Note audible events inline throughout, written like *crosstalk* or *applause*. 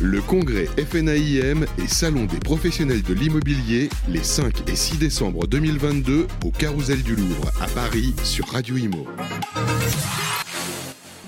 Le congrès FNAIM et Salon des professionnels de l'immobilier les 5 et 6 décembre 2022 au Carousel du Louvre à Paris sur Radio Imo.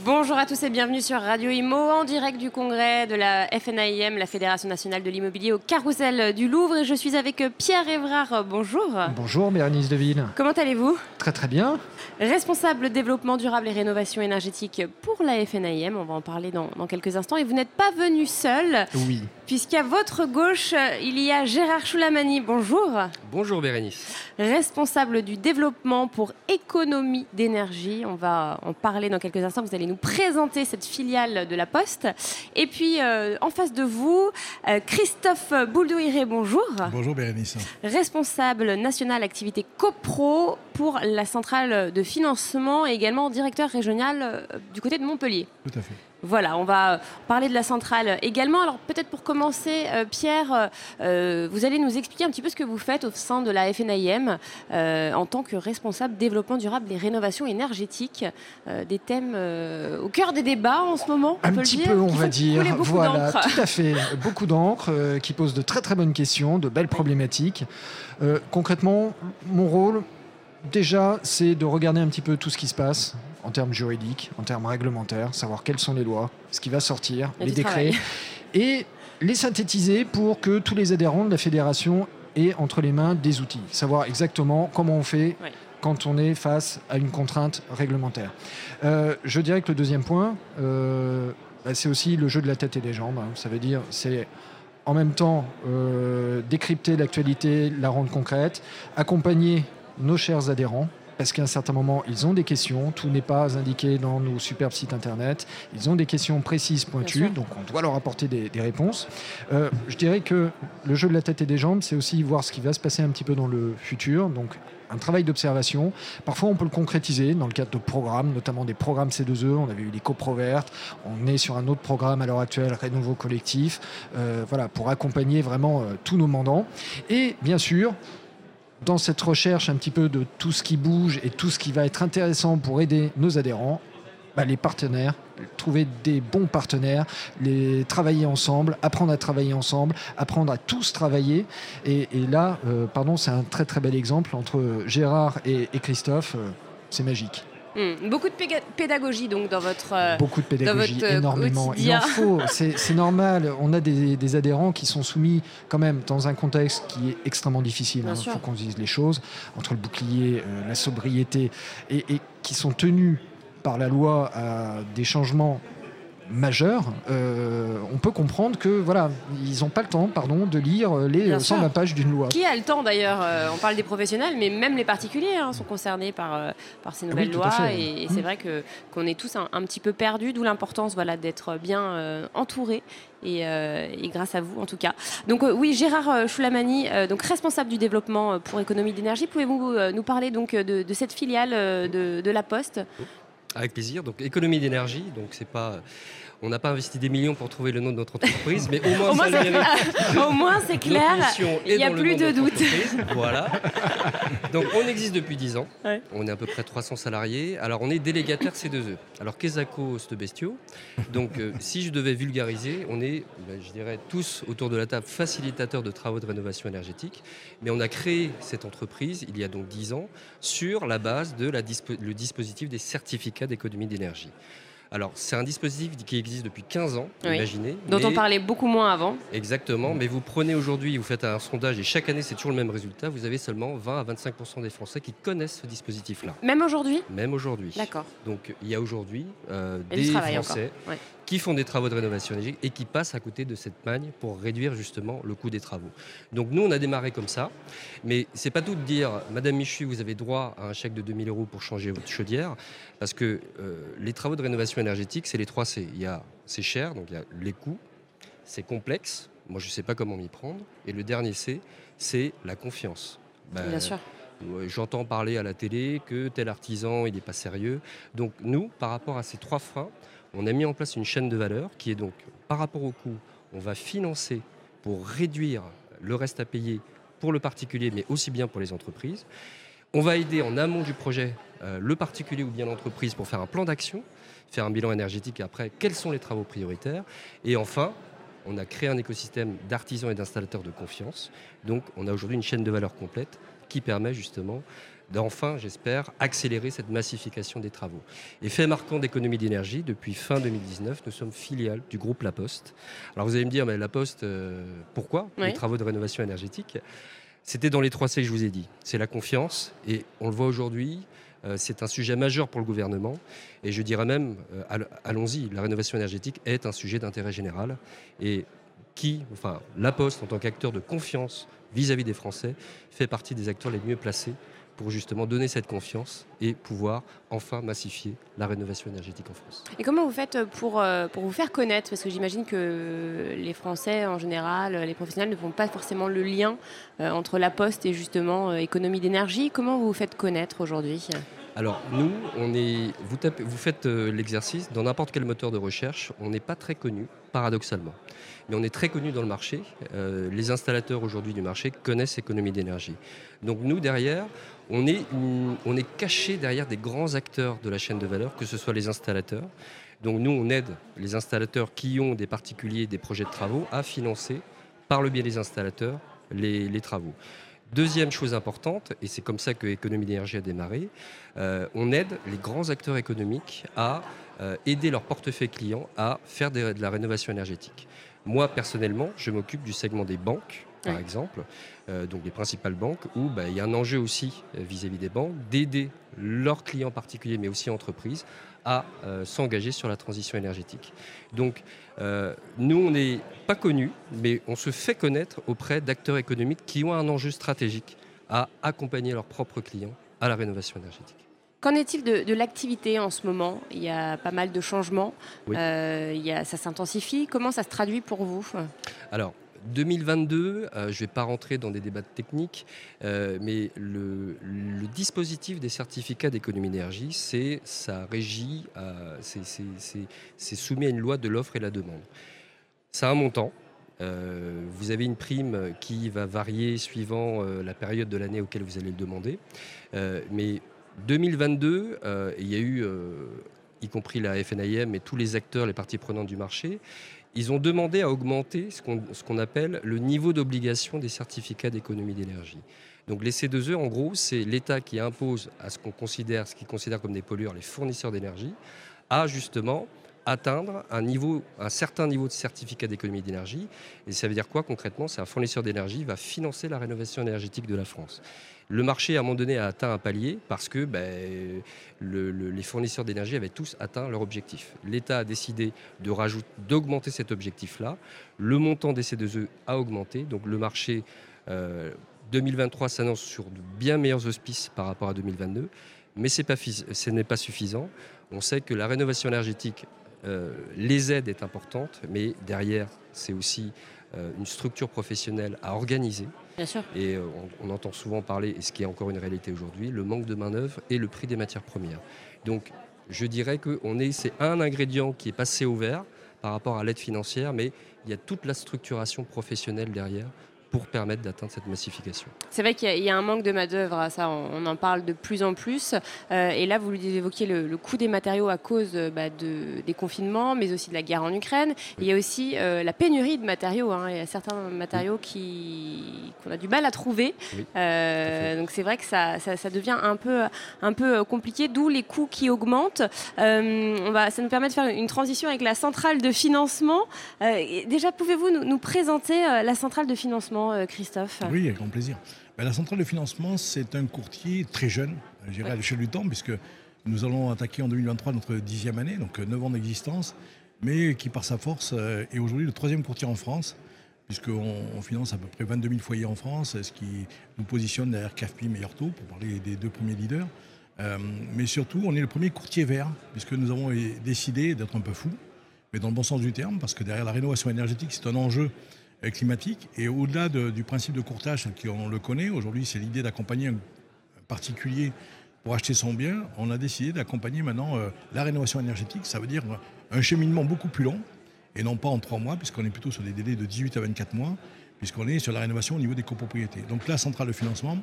Bonjour à tous et bienvenue sur Radio Imo en direct du congrès de la FNAIM, la Fédération nationale de l'immobilier au Carousel du Louvre. Et je suis avec Pierre Évrard. Bonjour. Bonjour Bérénice Deville. Comment allez-vous? Très très bien. Responsable développement durable et rénovation énergétique pour la FNAIM, on va en parler dans, dans quelques instants. Et vous n'êtes pas venu seul. Oui. Puisqu'à votre gauche, il y a Gérard Choulamani. Bonjour. Bonjour Bérénice. Responsable du développement pour économie d'énergie. On va en parler dans quelques instants. Vous allez nous présenter cette filiale de la Poste. Et puis, euh, en face de vous, euh, Christophe Bouldouiré, bonjour. Bonjour Bérénice. Responsable national activité CoPro pour la centrale de financement et également directeur régional euh, du côté de Montpellier. Tout à fait. Voilà, on va parler de la centrale également. Alors peut-être pour commencer, euh, Pierre, euh, vous allez nous expliquer un petit peu ce que vous faites au sein de la FNIM euh, en tant que responsable développement durable et rénovation énergétique, euh, des thèmes euh, au cœur des débats en ce moment. on Un le petit dire, peu, on va dire. Voilà, tout à fait. *laughs* Beaucoup d'encre euh, qui pose de très très bonnes questions, de belles problématiques. Euh, concrètement, mon rôle, déjà, c'est de regarder un petit peu tout ce qui se passe en termes juridiques, en termes réglementaires, savoir quelles sont les lois, ce qui va sortir, les décrets, travail. et les synthétiser pour que tous les adhérents de la fédération aient entre les mains des outils, savoir exactement comment on fait Ouais. quand on est face à une contrainte réglementaire. Euh, je dirais que le deuxième point, euh, bah, c'est aussi le jeu de la tête et des jambes. hein. Ça veut dire, c'est en même temps euh, décrypter l'actualité, la rendre concrète, accompagner nos chers adhérents. Parce qu'à un certain moment, ils ont des questions. Tout n'est pas indiqué dans nos superbes sites internet. Ils ont des questions précises, pointues. Donc, on doit leur apporter des, des réponses. Euh, je dirais que le jeu de la tête et des jambes, c'est aussi voir ce qui va se passer un petit peu dans le futur. Donc, un travail d'observation. Parfois, on peut le concrétiser dans le cadre de programmes, notamment des programmes C2E. On avait eu les copro vertes. On est sur un autre programme à l'heure actuelle, Rénouveau Collectif, euh, voilà, pour accompagner vraiment euh, tous nos mandants. Et bien sûr, dans cette recherche un petit peu de tout ce qui bouge et tout ce qui va être intéressant pour aider nos adhérents, bah, les partenaires, trouver des bons partenaires, les travailler ensemble, apprendre à travailler ensemble, apprendre à tous travailler. Et, là, euh, pardon, c'est un très très bel exemple entre Gérard et, et Christophe. euh, c'est magique. Hmm, Beaucoup de pédagogie donc dans votre. euh, Beaucoup de pédagogie, votre, euh, énormément. Il en faut, *laughs* c'est normal. On a des, des adhérents qui sont soumis quand même dans un contexte qui est extrêmement difficile. Il sûr. faut qu'on se dise les choses, entre le bouclier, euh, la sobriété, et, et qui sont tenus par la loi à des changements majeurs, euh, on peut comprendre que voilà, ils n'ont pas le temps, pardon, de lire les Bien euh, sûr. 120 pages d'une loi. Qui a le temps d'ailleurs euh, On parle des professionnels, mais même les particuliers hein, sont concernés par, euh, par ces nouvelles lois. Et, et c'est vrai que qu'on est tous un, un petit peu perdus, d'où l'importance voilà, d'être bien euh, entourés. Et, euh, et grâce à vous en tout cas. Donc euh, oui, Gérard euh, Choulamani, euh, donc responsable du développement euh, pour économie d'énergie, pouvez-vous euh, nous parler donc euh, de, de cette filiale euh, de, de la Poste? Avec plaisir. Donc économie d'énergie. Donc c'est pas, on n'a pas investi des millions pour trouver le nom de notre entreprise, mais au moins, *laughs* Au moins, ça c'est. Au moins clair. Il n'y a plus de doute. Voilà. *laughs* Donc on existe depuis 10 ans. Ouais. On est à peu près 300 salariés. Alors on est délégataire C2E. Alors Quesaco, ce bestiaux. Donc euh, si je devais vulgariser, on est, ben, je dirais, tous autour de la table facilitateurs de travaux de rénovation énergétique. Mais on a créé cette entreprise il y a donc 10 ans sur la base de la dispo- le dispositif des certificats d'économie d'énergie. Alors, c'est un dispositif qui existe depuis 15 ans, Oui. imaginez. Dont on parlait beaucoup moins avant. Exactement, mais vous prenez aujourd'hui, vous faites un sondage et chaque année c'est toujours le même résultat, vous avez seulement 20 à 25% des Français qui connaissent ce dispositif-là, Même aujourd'hui? Même aujourd'hui. D'accord. Donc il y a aujourd'hui euh, des Français ouais. Qui font des travaux de rénovation énergétique et qui passent à côté de cette magne pour réduire justement le coût des travaux. Donc nous on a démarré comme ça, mais c'est pas tout de dire, Madame Michu, vous avez droit à un chèque de 2000 euros pour changer votre chaudière, parce que euh, les travaux de rénovation énergétique, c'est les trois C. Il y a c'est cher, donc il y a les coûts, c'est complexe, moi je sais pas comment m'y prendre, et le dernier C, c'est la confiance. Ben, Bien sûr. J'entends parler à la télé que tel artisan, il n'est pas sérieux. Donc nous, par rapport à ces trois freins, on a mis en place une chaîne de valeur qui est donc, par rapport au coût, on va financer pour réduire le reste à payer pour le particulier, mais aussi bien pour les entreprises. On va aider en amont du projet euh, le particulier ou bien l'entreprise pour faire un plan d'action, faire un bilan énergétique et après, quels sont les travaux prioritaires. Et enfin, on a créé un écosystème d'artisans et d'installateurs de confiance. Donc on a aujourd'hui une chaîne de valeur complète qui permet justement d'enfin, j'espère, accélérer cette massification des travaux. Et fait marquant d'économie d'énergie, depuis fin 2019, nous sommes filiales du groupe La Poste. Alors vous allez me dire, mais La Poste, euh, pourquoi les travaux de rénovation énergétique? C'était dans les trois C que je vous ai dit. C'est la confiance, et on le voit aujourd'hui, euh, c'est un sujet majeur pour le gouvernement. Et je dirais même, euh, allons-y, la rénovation énergétique est un sujet d'intérêt général. Et qui, enfin, La Poste, en tant qu'acteur de confiance vis-à-vis -vis des Français, fait partie des acteurs les mieux placés pour justement donner cette confiance et pouvoir enfin massifier la rénovation énergétique en France. Et comment vous faites pour, euh, pour vous faire connaître? Parce que j'imagine que les Français en général, les professionnels ne font pas forcément le lien euh, entre la poste et justement euh, économie d'énergie. Comment vous vous faites connaître aujourd'hui? Alors nous, vous, faites l'exercice dans n'importe quel moteur de recherche, on n'est pas très connu, paradoxalement mais on est très connu dans le marché. les installateurs aujourd'hui du marché connaissent l'économie d'énergie. Donc nous, derrière, on est, on est caché derrière des grands acteurs de la chaîne de valeur, que ce soit les installateurs. Donc nous, on aide les installateurs qui ont des particuliers, des projets de travaux, à financer, par le biais des installateurs, les, travaux. Deuxième chose importante, et c'est comme ça que l'économie d'énergie a démarré, euh, on aide les grands acteurs économiques à euh, aider leur portefeuille client à faire de la rénovation énergétique. Moi, personnellement, je m'occupe du segment des banques, par exemple, euh, donc les principales banques, où bah, il y a un enjeu aussi vis-à-vis des banques d'aider leurs clients particuliers, mais aussi entreprises, à euh, s'engager sur la transition énergétique. Donc, nous, on n'est pas connus, mais on se fait connaître auprès d'acteurs économiques qui ont un enjeu stratégique à accompagner leurs propres clients à la rénovation énergétique. Qu'en est-il de, l'activité en ce moment? Il y a pas mal de changements, il y a, ça s'intensifie. Comment ça se traduit pour vous? Alors, 2022, euh, je ne vais pas rentrer dans des débats techniques, euh, mais le, dispositif des certificats d'économie d'énergie, c'est ça régit, euh, c'est soumis à une loi de l'offre et la demande. Ça a un montant. vous avez une prime qui va varier suivant la période de l'année auquel vous allez le demander. mais 2022, il y a eu, y compris la FNIM et tous les acteurs, les parties prenantes du marché, ils ont demandé à augmenter ce qu'on appelle le niveau d'obligation des certificats d'économie d'énergie. Donc les C2E, en gros, c'est l'État qui impose à ce qu'on considère, ce qu'il considère comme des pollueurs, les fournisseurs d'énergie, à justement atteindre un, certain niveau de certificat d'économie d'énergie. Et ça veut dire quoi concrètement? C'est un fournisseur d'énergie va financer la rénovation énergétique de la France. Le marché, à un moment donné, a atteint un palier parce que ben, les fournisseurs d'énergie avaient tous atteint leur objectif. L'État a décidé d'augmenter cet objectif-là. Le montant des C2E a augmenté. Donc le marché 2023 euh, s'annonce sur de bien meilleurs auspices par rapport à 2022. Mais ce n'est pas suffisant. On sait que la rénovation énergétique, euh, les aides est importante, mais derrière, c'est aussi euh, une structure professionnelle à organiser. Et euh, on, entend souvent parler, et ce qui est encore une réalité aujourd'hui, le manque de main-d'œuvre et le prix des matières premières. Donc, je dirais que c'est un ingrédient qui est passé au vert par rapport à l'aide financière, mais il y a toute la structuration professionnelle derrière pour permettre d'atteindre cette massification. C'est vrai qu'il y, a un manque de main-d'œuvre, ça on, en parle de plus en plus. Euh, et là, vous évoquiez le, le, coût des matériaux à cause euh, bah, de, des confinements, mais aussi de la guerre en Ukraine. Il y a aussi euh, la pénurie de matériaux. Hein. Il y a certains matériaux qu'on a du mal à trouver. donc c'est vrai que ça, ça, devient un peu, un peu compliqué, d'où les coûts qui augmentent. on va, ça nous permet de faire une transition avec la centrale de financement. déjà, pouvez-vous nous, nous présenter la centrale de financement? Euh, Christophe? Oui, avec grand plaisir. Ben, la centrale de financement, c'est un courtier très jeune, je dirais à l'échelle du temps, puisque nous allons attaquer en 2023 notre dixième année, donc 9 ans d'existence, mais qui par sa force euh, est aujourd'hui le troisième courtier en France, puisqu'on finance à peu près 22 000 foyers en France, ce qui nous positionne derrière CAFPI Meilleur Taux, pour parler des deux premiers leaders. Euh, mais surtout, on est le premier courtier vert, puisque nous avons décidé d'être un peu fous, mais dans le bon sens du terme, parce que derrière la rénovation énergétique, c'est un enjeu euh, climatique. Et au-delà du principe de courtage, qui on le connaît, aujourd'hui c'est l'idée d'accompagner un particulier pour acheter son bien, on a décidé d'accompagner maintenant euh, la rénovation énergétique. Ça veut dire un cheminement beaucoup plus long, et non pas en trois mois, puisqu'on est plutôt sur des délais de 18 à 24 mois, puisqu'on est sur la rénovation au niveau des copropriétés. Donc la centrale de financement,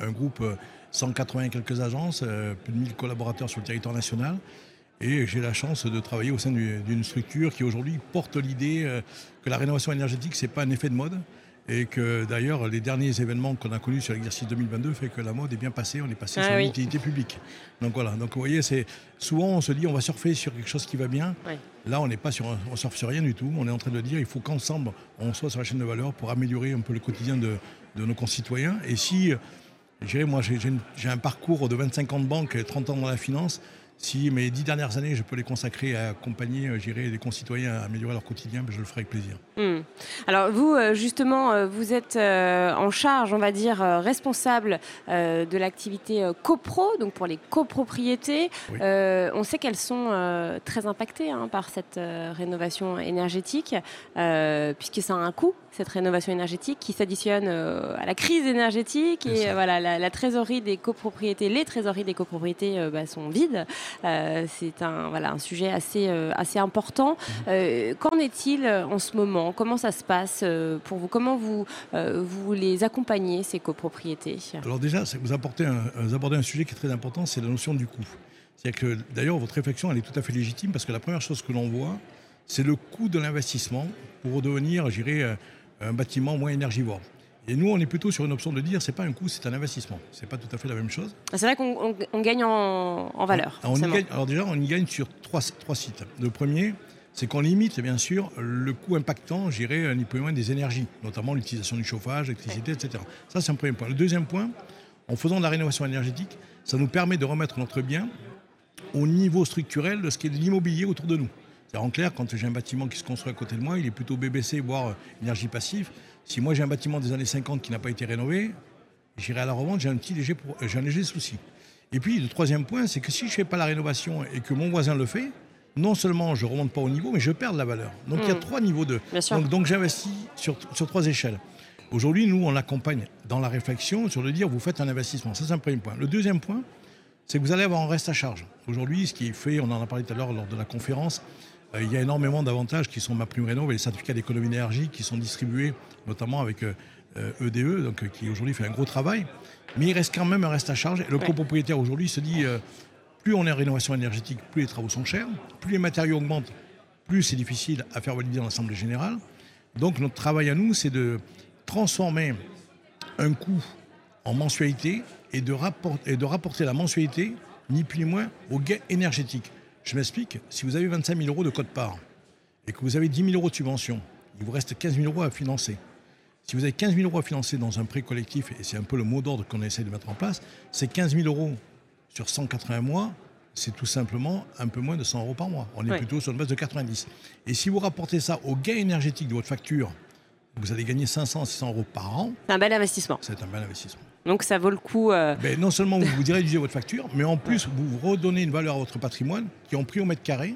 un groupe 180 euh, quelques agences, plus de 1000 collaborateurs sur le territoire national, Et j'ai la chance de travailler au sein d'une structure qui aujourd'hui porte l'idée euh, que la rénovation énergétique, ce n'est pas un effet de mode. Et que d'ailleurs, les derniers événements qu'on a connus sur l'exercice 2022 fait que la mode est bien passée, on est passé ah sur l'utilité publique. Donc voilà, donc vous voyez, c'est souvent on se dit on va surfer sur quelque chose qui va bien. Là, on n'est pas sur, on surfe sur rien du tout. On est en train de dire il faut qu'ensemble on soit sur la chaîne de valeur pour améliorer un peu le quotidien de, de nos concitoyens. Et si moi, j'ai un parcours de 25 ans de banque, 30 ans dans la finance. Si mes dix dernières années, je peux les consacrer à accompagner euh, les concitoyens à améliorer leur quotidien, ben, je le ferai avec plaisir. Hmm. Alors vous, euh, justement, euh, vous êtes en charge, on va dire, responsable de l'activité copro, donc pour les copropriétés. on sait qu'elles sont très impactées hein, par cette rénovation énergétique, puisque ça a un coût cette rénovation énergétique qui s'additionne à la crise énergétique et voilà la, trésorerie des copropriétés, les trésoreries des copropriétés bah, sont vides. Euh, c'est un, sujet assez, euh, important. Euh, qu'en est-il en ce moment? Comment ça se passe pour vous? Comment vous, vous les accompagnez, ces copropriétés? Alors déjà, vous, un, abordez un sujet qui est très important, c'est la notion du coût. D'ailleurs, votre réflexion, est tout à fait légitime parce que la première chose que l'on voit, c'est le coût de l'investissement pour devenir, j'irais, un bâtiment moins énergivore. Et nous, on est plutôt sur une option de dire c'est pas un coût, c'est un investissement. C'est pas tout à fait la même chose. C'est vrai qu'on gagne en, valeur. alors déjà, on y gagne sur trois, trois sites. Le premier, c'est qu'on limite bien sûr le coût impactant, j'irais ni peu moins des énergies, notamment l'utilisation du chauffage, l'électricité, etc. Ça, c'est un premier point. Le deuxième point, en faisant de la rénovation énergétique, ça nous permet de remettre notre bien au niveau structurel de ce qui est de l'immobilier autour de nous. En clair, quand j'ai un bâtiment qui se construit à côté de moi, il est plutôt BBC, voire énergie passive. Si moi j'ai un bâtiment des années 50 qui n'a pas été rénové, j'irai à la revente, j'ai un petit léger, un léger souci. Et puis le troisième point, c'est que si je ne fais pas la rénovation et que mon voisin le fait, non seulement je ne remonte pas au niveau, mais je perds de la valeur. Donc il y a hmm. trois niveaux de. Donc, donc j'investis sur, sur trois échelles. Aujourd'hui, nous, on l'accompagne dans la réflexion sur le dire vous faites un investissement. Ça, c'est un premier point. Le deuxième point, c'est que vous allez avoir un reste à charge. Aujourd'hui, ce qui est fait, on en a parlé tout à l'heure lors de la conférence, euh, il y a énormément d'avantages qui sont ma prime rénov et les certificats d'économie d'énergie qui sont distribués notamment avec EDE, euh, e, donc, qui aujourd'hui fait un gros travail. Mais il reste quand même un reste à charge. Et le copropriétaire aujourd'hui se dit euh, plus on est en rénovation énergétique, plus les travaux sont chers, plus les matériaux augmentent, plus c'est difficile à faire valider dans l'Assemblée générale. Donc notre travail à nous, c'est de transformer un coût en mensualité et de, et de rapporter la mensualité, ni plus ni moins, au gain énergétique. Je m'explique, si vous avez 25 000 euros de code part et que vous avez 10 000 euros de subvention, il vous reste 15 000 euros à financer. Si vous avez 15 000 euros à financer dans un prêt collectif, et c'est un peu le mot d'ordre qu'on essaie de mettre en place, c'est 15 000 euros sur 180 mois, c'est tout simplement un peu moins de 100 euros par mois. On est plutôt sur une base de 90. Et si vous rapportez ça au gain énergétique de votre facture, vous allez gagner 500 600 euros par an. C'est un bel investissement. C'est un bel investissement. Donc ça vaut le coup. Euh, ben, non seulement vous, vous réduisez votre facture, mais en plus vous redonnez une valeur à votre patrimoine qui en prix au mètre carré.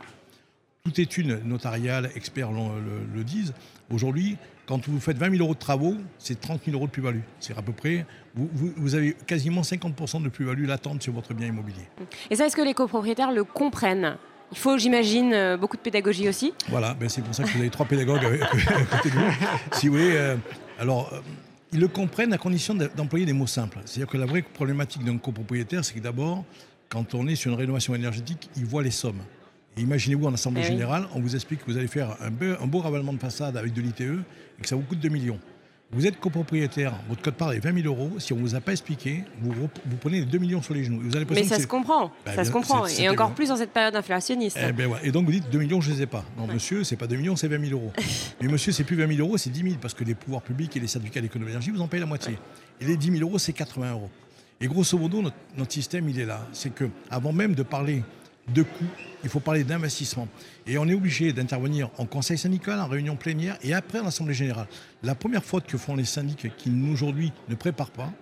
Toute étude notariale, experts le, disent. Aujourd'hui, quand vous faites 20 000 euros de travaux, c'est 30 000 euros de plus-value. C'est à peu près, vous, vous, avez quasiment 50% de plus-value latente sur votre bien immobilier. Et ça, est-ce que les copropriétaires le comprennent? Il faut, j'imagine, euh, beaucoup de pédagogie aussi? Voilà, ben c'est pour ça que vous avez trois pédagogues à côté de vous. Si vous voulez, euh, alors ils le comprennent à condition d'employer des mots simples. C'est-à-dire que la vraie problématique d'un copropriétaire, c'est que d'abord, quand on est sur une rénovation énergétique, il voit les sommes. imaginez-vous en Assemblée eh Générale, on vous explique que vous allez faire un beau, un beau ravalement de façade avec de l'ITE et que ça vous coûte 2 millions. Vous êtes copropriétaire, votre code part est 20 000 euros. Si on ne vous a pas expliqué, vous, vous prenez les 2 millions sur les genoux. Vous Mais ça se comprend. Bah, ça se comprend. Et encore plus dans cette période inflationniste. Eh ben Et donc vous dites 2 millions, je ne les ai pas. Non, monsieur, ce n'est pas 2 millions, c'est 20 000 euros. *laughs* Mais monsieur, c'est plus 20 000 euros, c'est 10 000 parce que les pouvoirs publics et les syndicats d'économie d'énergie vous en payent la moitié. Et les 10 000 euros, c'est 80 euros. Et grosso modo, notre, notre système, il est là. C'est que avant même de parler de coûts, il faut parler d'investissement. Et on est obligé d'intervenir en conseil syndical, en réunion plénière et après en assemblée générale. La première faute que font les syndics qui aujourd'hui ne préparent pas,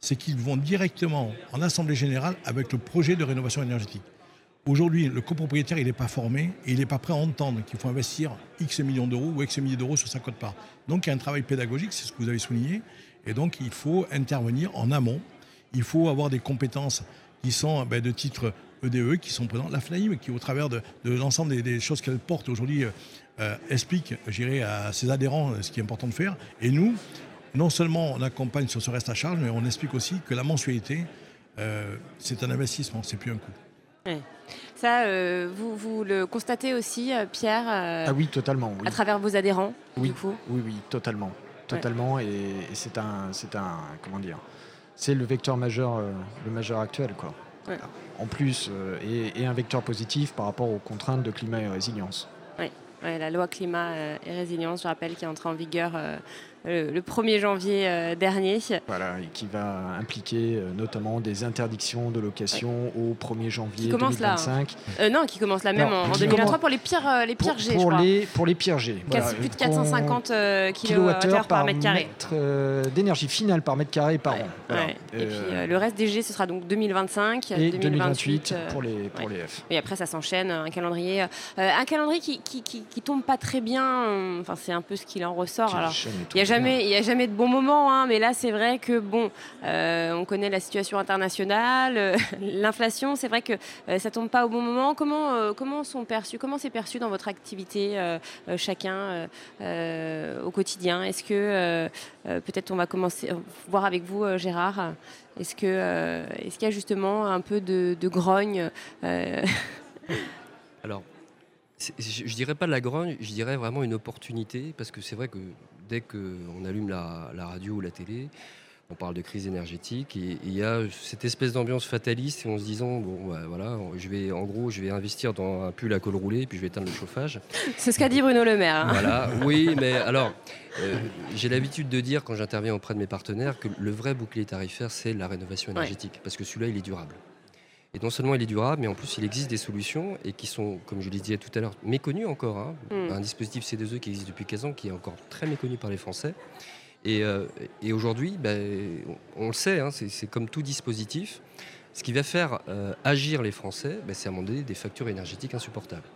c'est qu'ils vont directement en assemblée générale avec le projet de rénovation énergétique. Aujourd'hui, le copropriétaire, il n'est pas formé et il n'est pas prêt à entendre qu'il faut investir X millions d'euros ou X milliers d'euros sur sa cote part. Donc il y a un travail pédagogique, c'est ce que vous avez souligné, et donc il faut intervenir en amont. Il faut avoir des compétences qui sont ben, de titre EDE qui sont présents. La FNAIM, qui au travers de, l'ensemble des, choses qu'elle porte aujourd'hui, euh, euh, explique, j'irai à ses adhérents euh, ce qui est important de faire. Et nous, non seulement on accompagne sur ce reste à charge, mais on explique aussi que la mensualité, c'est un investissement, c'est plus un coût. Ça, euh, vous, vous, le constatez aussi, euh, Pierre euh, Ah oui, totalement. À travers vos adhérents, oui. du coup? Oui, oui, totalement. Totalement. Ouais. Et, et c'est un, c'est un, comment dire, c'est le vecteur majeur, le majeur actuel, quoi. Ouais. En plus, et, et, un vecteur positif par rapport aux contraintes de climat et résilience. Oui, ouais, la loi climat et résilience, je rappelle, qui est entrée en vigueur euh, le 1er janvier euh, dernier. Voilà, et qui va impliquer euh, notamment des interdictions de location ouais. au 1er janvier qui commence 2025. Là, non, qui commence là même en, en 2023 commence... pour les pires, les pires pour, G, pour je crois. Les, pour les pires G. Voilà, plus de 450 kWh par, mètre carré. d'énergie finale par mètre carré par ouais. an. Voilà. Ouais. Et puis le reste des G, ce sera donc 2025, et 2028, 2028 pour les, pour les F. Et après, ça s'enchaîne, un calendrier, un calendrier qui, qui, qui, qui, tombe pas très bien. Enfin, c'est un peu ce qu'il en ressort. Alors, il n'y a jamais, il y a jamais de bons moments, hein, mais là c'est vrai que bon, euh, on connaît la situation internationale, euh, *laughs* l'inflation, c'est vrai que euh, ça tombe pas au bon moment. Comment euh, comment sont perçus, comment c'est perçu dans votre activité euh, chacun au quotidien? Est-ce que peut-être on va commencer voir avec vous, Gérard Est-ce que est-ce qu'il y a justement un peu de, de grogne *laughs* Alors. Je, je dirais pas de la grogne, je dirais vraiment une opportunité, parce que c'est vrai que dès qu'on allume la, la, radio ou la télé, on parle de crise énergétique et il y a cette espèce d'ambiance fataliste et en se disant bon bah, voilà je vais en gros je vais investir dans un pull à col roulé puis je vais éteindre le chauffage. C'est ce qu'a dit Bruno Le Maire. Hein. Voilà *laughs* oui mais alors euh, j'ai l'habitude de dire quand j'interviens auprès de mes partenaires que le vrai bouclier tarifaire c'est la rénovation énergétique ouais. parce que celui-là il est durable. Et non seulement il est durable, mais en plus il existe des solutions et qui sont, comme je le disais tout à l'heure, méconnues encore. Hein. Mm. Un dispositif C2E qui existe depuis 15 ans, qui est encore très méconnu par les Français. Et, euh, et aujourd'hui, ben, on, on, le sait, hein, c'est comme tout dispositif. Ce qui va faire euh, agir les Français, ben, c'est à un moment donné des factures énergétiques insupportables.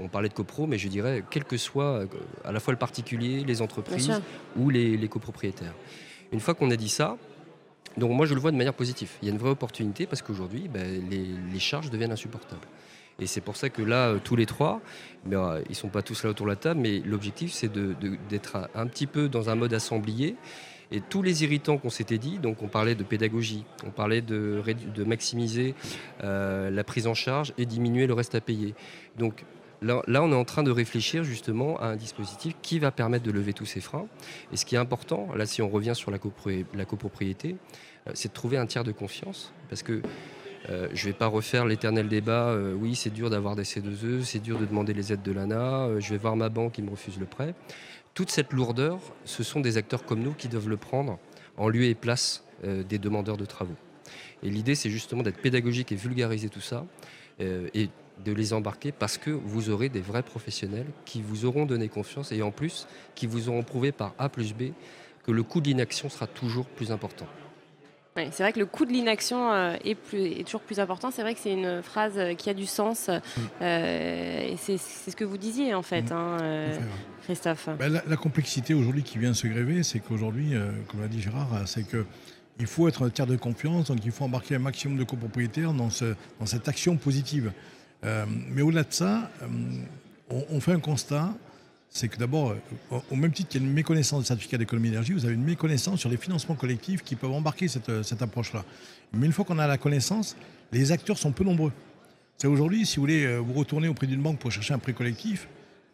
On parlait de copro, mais je dirais, quel que soit à la fois le particulier, les entreprises ou les, les copropriétaires. Une fois qu'on a dit ça, donc moi je le vois de manière positive. Il y a une vraie opportunité parce qu'aujourd'hui ben, les, charges deviennent insupportables. Et c'est pour ça que là, tous les trois, ben, euh, ils ne sont pas tous là autour de la table, mais l'objectif c'est d'être un, petit peu dans un mode assemblier. Et tous les irritants qu'on s'était dit, donc on parlait de pédagogie, on parlait de, maximiser euh, la prise en charge et diminuer le reste à payer. Donc Là, on est en train de réfléchir justement à un dispositif qui va permettre de lever tous ces freins. Et ce qui est important, là, si on revient sur la, copro la copropriété, euh, c'est de trouver un tiers de confiance. Parce que euh, je ne vais pas refaire l'éternel débat. Euh, oui, c'est dur d'avoir des C2E, c'est dur de demander les aides de l'ANA. Euh, je vais voir ma banque qui me refuse le prêt. Toute cette lourdeur, ce sont des acteurs comme nous qui doivent le prendre en lieu et place euh, des demandeurs de travaux. Et l'idée, c'est justement d'être pédagogique et vulgariser tout ça. Euh, et de les embarquer parce que vous aurez des vrais professionnels qui vous auront donné confiance et en plus qui vous auront prouvé par A plus B que le coût de l'inaction sera toujours plus important. C'est vrai que le coût de l'inaction euh, est, est, toujours plus important. C'est vrai que c'est une phrase qui a du sens. Euh, et c'est ce que vous disiez en fait, mmh. hein, euh, Christophe. Ben, la, la, complexité aujourd'hui qui vient se gréver, c'est qu'aujourd'hui, euh, comme l'a dit Gérard, c'est que il faut être un tiers de confiance, donc il faut embarquer un maximum de copropriétaires dans, ce, dans cette action positive. Euh, mais au-delà de ça, euh, on, on, fait un constat, c'est que d'abord, au, au même titre qu'il y a une méconnaissance du certificat d'économie d'énergie, vous avez une méconnaissance sur les financements collectifs qui peuvent embarquer cette, cette approche-là. Mais une fois qu'on a la connaissance, les acteurs sont peu nombreux. C'est aujourd'hui, si vous voulez vous retourner auprès d'une banque pour chercher un prêt collectif,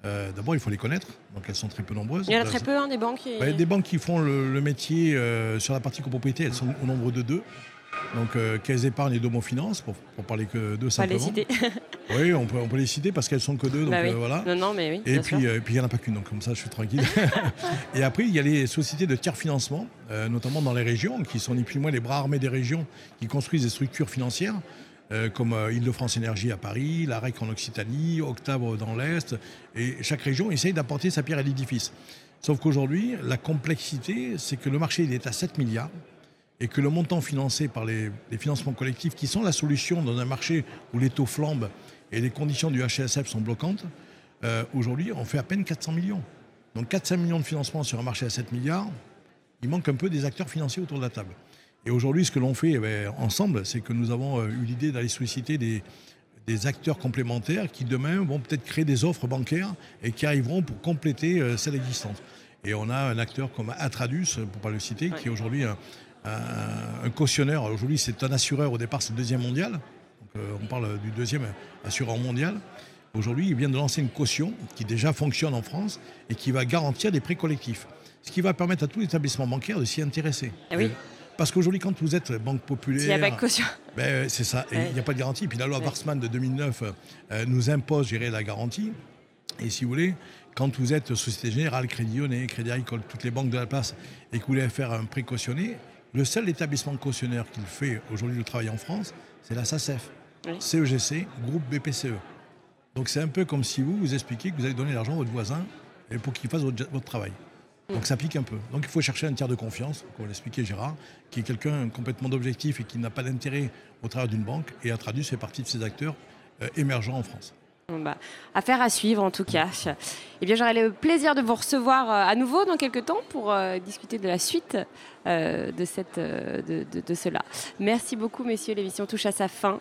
euh, D'abord, il faut les connaître, donc elles sont très peu nombreuses. Il y en a très peu, hein, des banques. Qui... Bah, des banques qui font le, le métier euh, sur la partie copropriété, elles sont au nombre de deux. Donc, euh, Caisse d'épargne et Domo Finance, pour, pour parler que d'eux simplement. Pas les citer. *laughs* oui, on peut, on peut les citer parce qu'elles sont que deux. Donc, bah oui. voilà. Non, non, mais oui. Et puis, il n'y en a pas qu'une, donc comme ça, je suis tranquille. *laughs* et après, il y a les sociétés de tiers financement, notamment dans les régions, qui sont ni plus ni moins les bras armés des régions qui construisent des structures financières. Euh, comme euh, Île-de-France Énergie à Paris, la REC en Occitanie, Octabre dans l'Est. Et chaque région essaye d'apporter sa pierre à l'édifice. Sauf qu'aujourd'hui, la complexité, c'est que le marché il est à 7 milliards et que le montant financé par les, les, financements collectifs, qui sont la solution dans un marché où les taux flambent et les conditions du HSF sont bloquantes, euh, aujourd'hui, on fait à peine 400 millions. Donc 400 millions de financement sur un marché à 7 milliards, il manque un peu des acteurs financiers autour de la table. Et aujourd'hui, ce que l'on fait eh bien, ensemble, c'est que nous avons euh, eu l'idée d'aller solliciter des, des, acteurs complémentaires qui demain vont peut-être créer des offres bancaires et qui arriveront pour compléter euh, celles existantes. Et on a un acteur comme Atradus, pour ne pas le citer, qui est aujourd'hui un, un, un, cautionneur. Aujourd'hui, c'est un assureur. Au départ, c'est le deuxième mondial. Donc, on parle du deuxième assureur mondial. Aujourd'hui, il vient de lancer une caution qui déjà fonctionne en France et qui va garantir des prêts collectifs. Ce qui va permettre à tous les établissements bancaires de s'y intéresser. Ah oui. Parce qu'aujourd'hui, quand vous êtes banque populaire. Il n'y a pas de caution. Ben, c'est ça. Il n'y a pas de garantie. Puis la loi Warsman de 2009 euh, nous impose gérer la garantie. Et si vous voulez, quand vous êtes Société Générale, Crédit Lyonnais, Crédit Agricole, toutes les banques de la place, et que vous voulez faire un prêt cautionné, le seul établissement cautionnaire qui fait aujourd'hui le travail en France, c'est la SACEF. CEGC, groupe BPCE. Donc c'est un peu comme si vous vous expliquiez que vous allez donner l'argent à votre voisin pour qu'il fasse votre, travail. Donc ça pique un peu. Donc il faut chercher un tiers de confiance, comme l'expliquait Gérard, qui est quelqu'un complètement d'objectif et qui n'a pas d'intérêt au travers d'une banque. Et a traduit fait partie de ces acteurs euh, émergents en France. Bah, affaire à suivre en tout cas. Eh bien, j'aurai le plaisir de vous recevoir euh, à nouveau dans quelques temps pour euh, discuter de la suite de, cette, de, de, cela. Merci beaucoup, messieurs. L'émission touche à sa fin.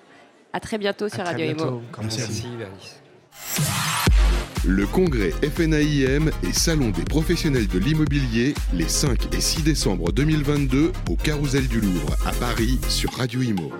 À très bientôt sur Radio Imo. Merci, Le congrès FNAIM et Salon des professionnels de l'immobilier les 5 et 6 décembre 2022 au Carousel du Louvre à Paris sur Radio Imo.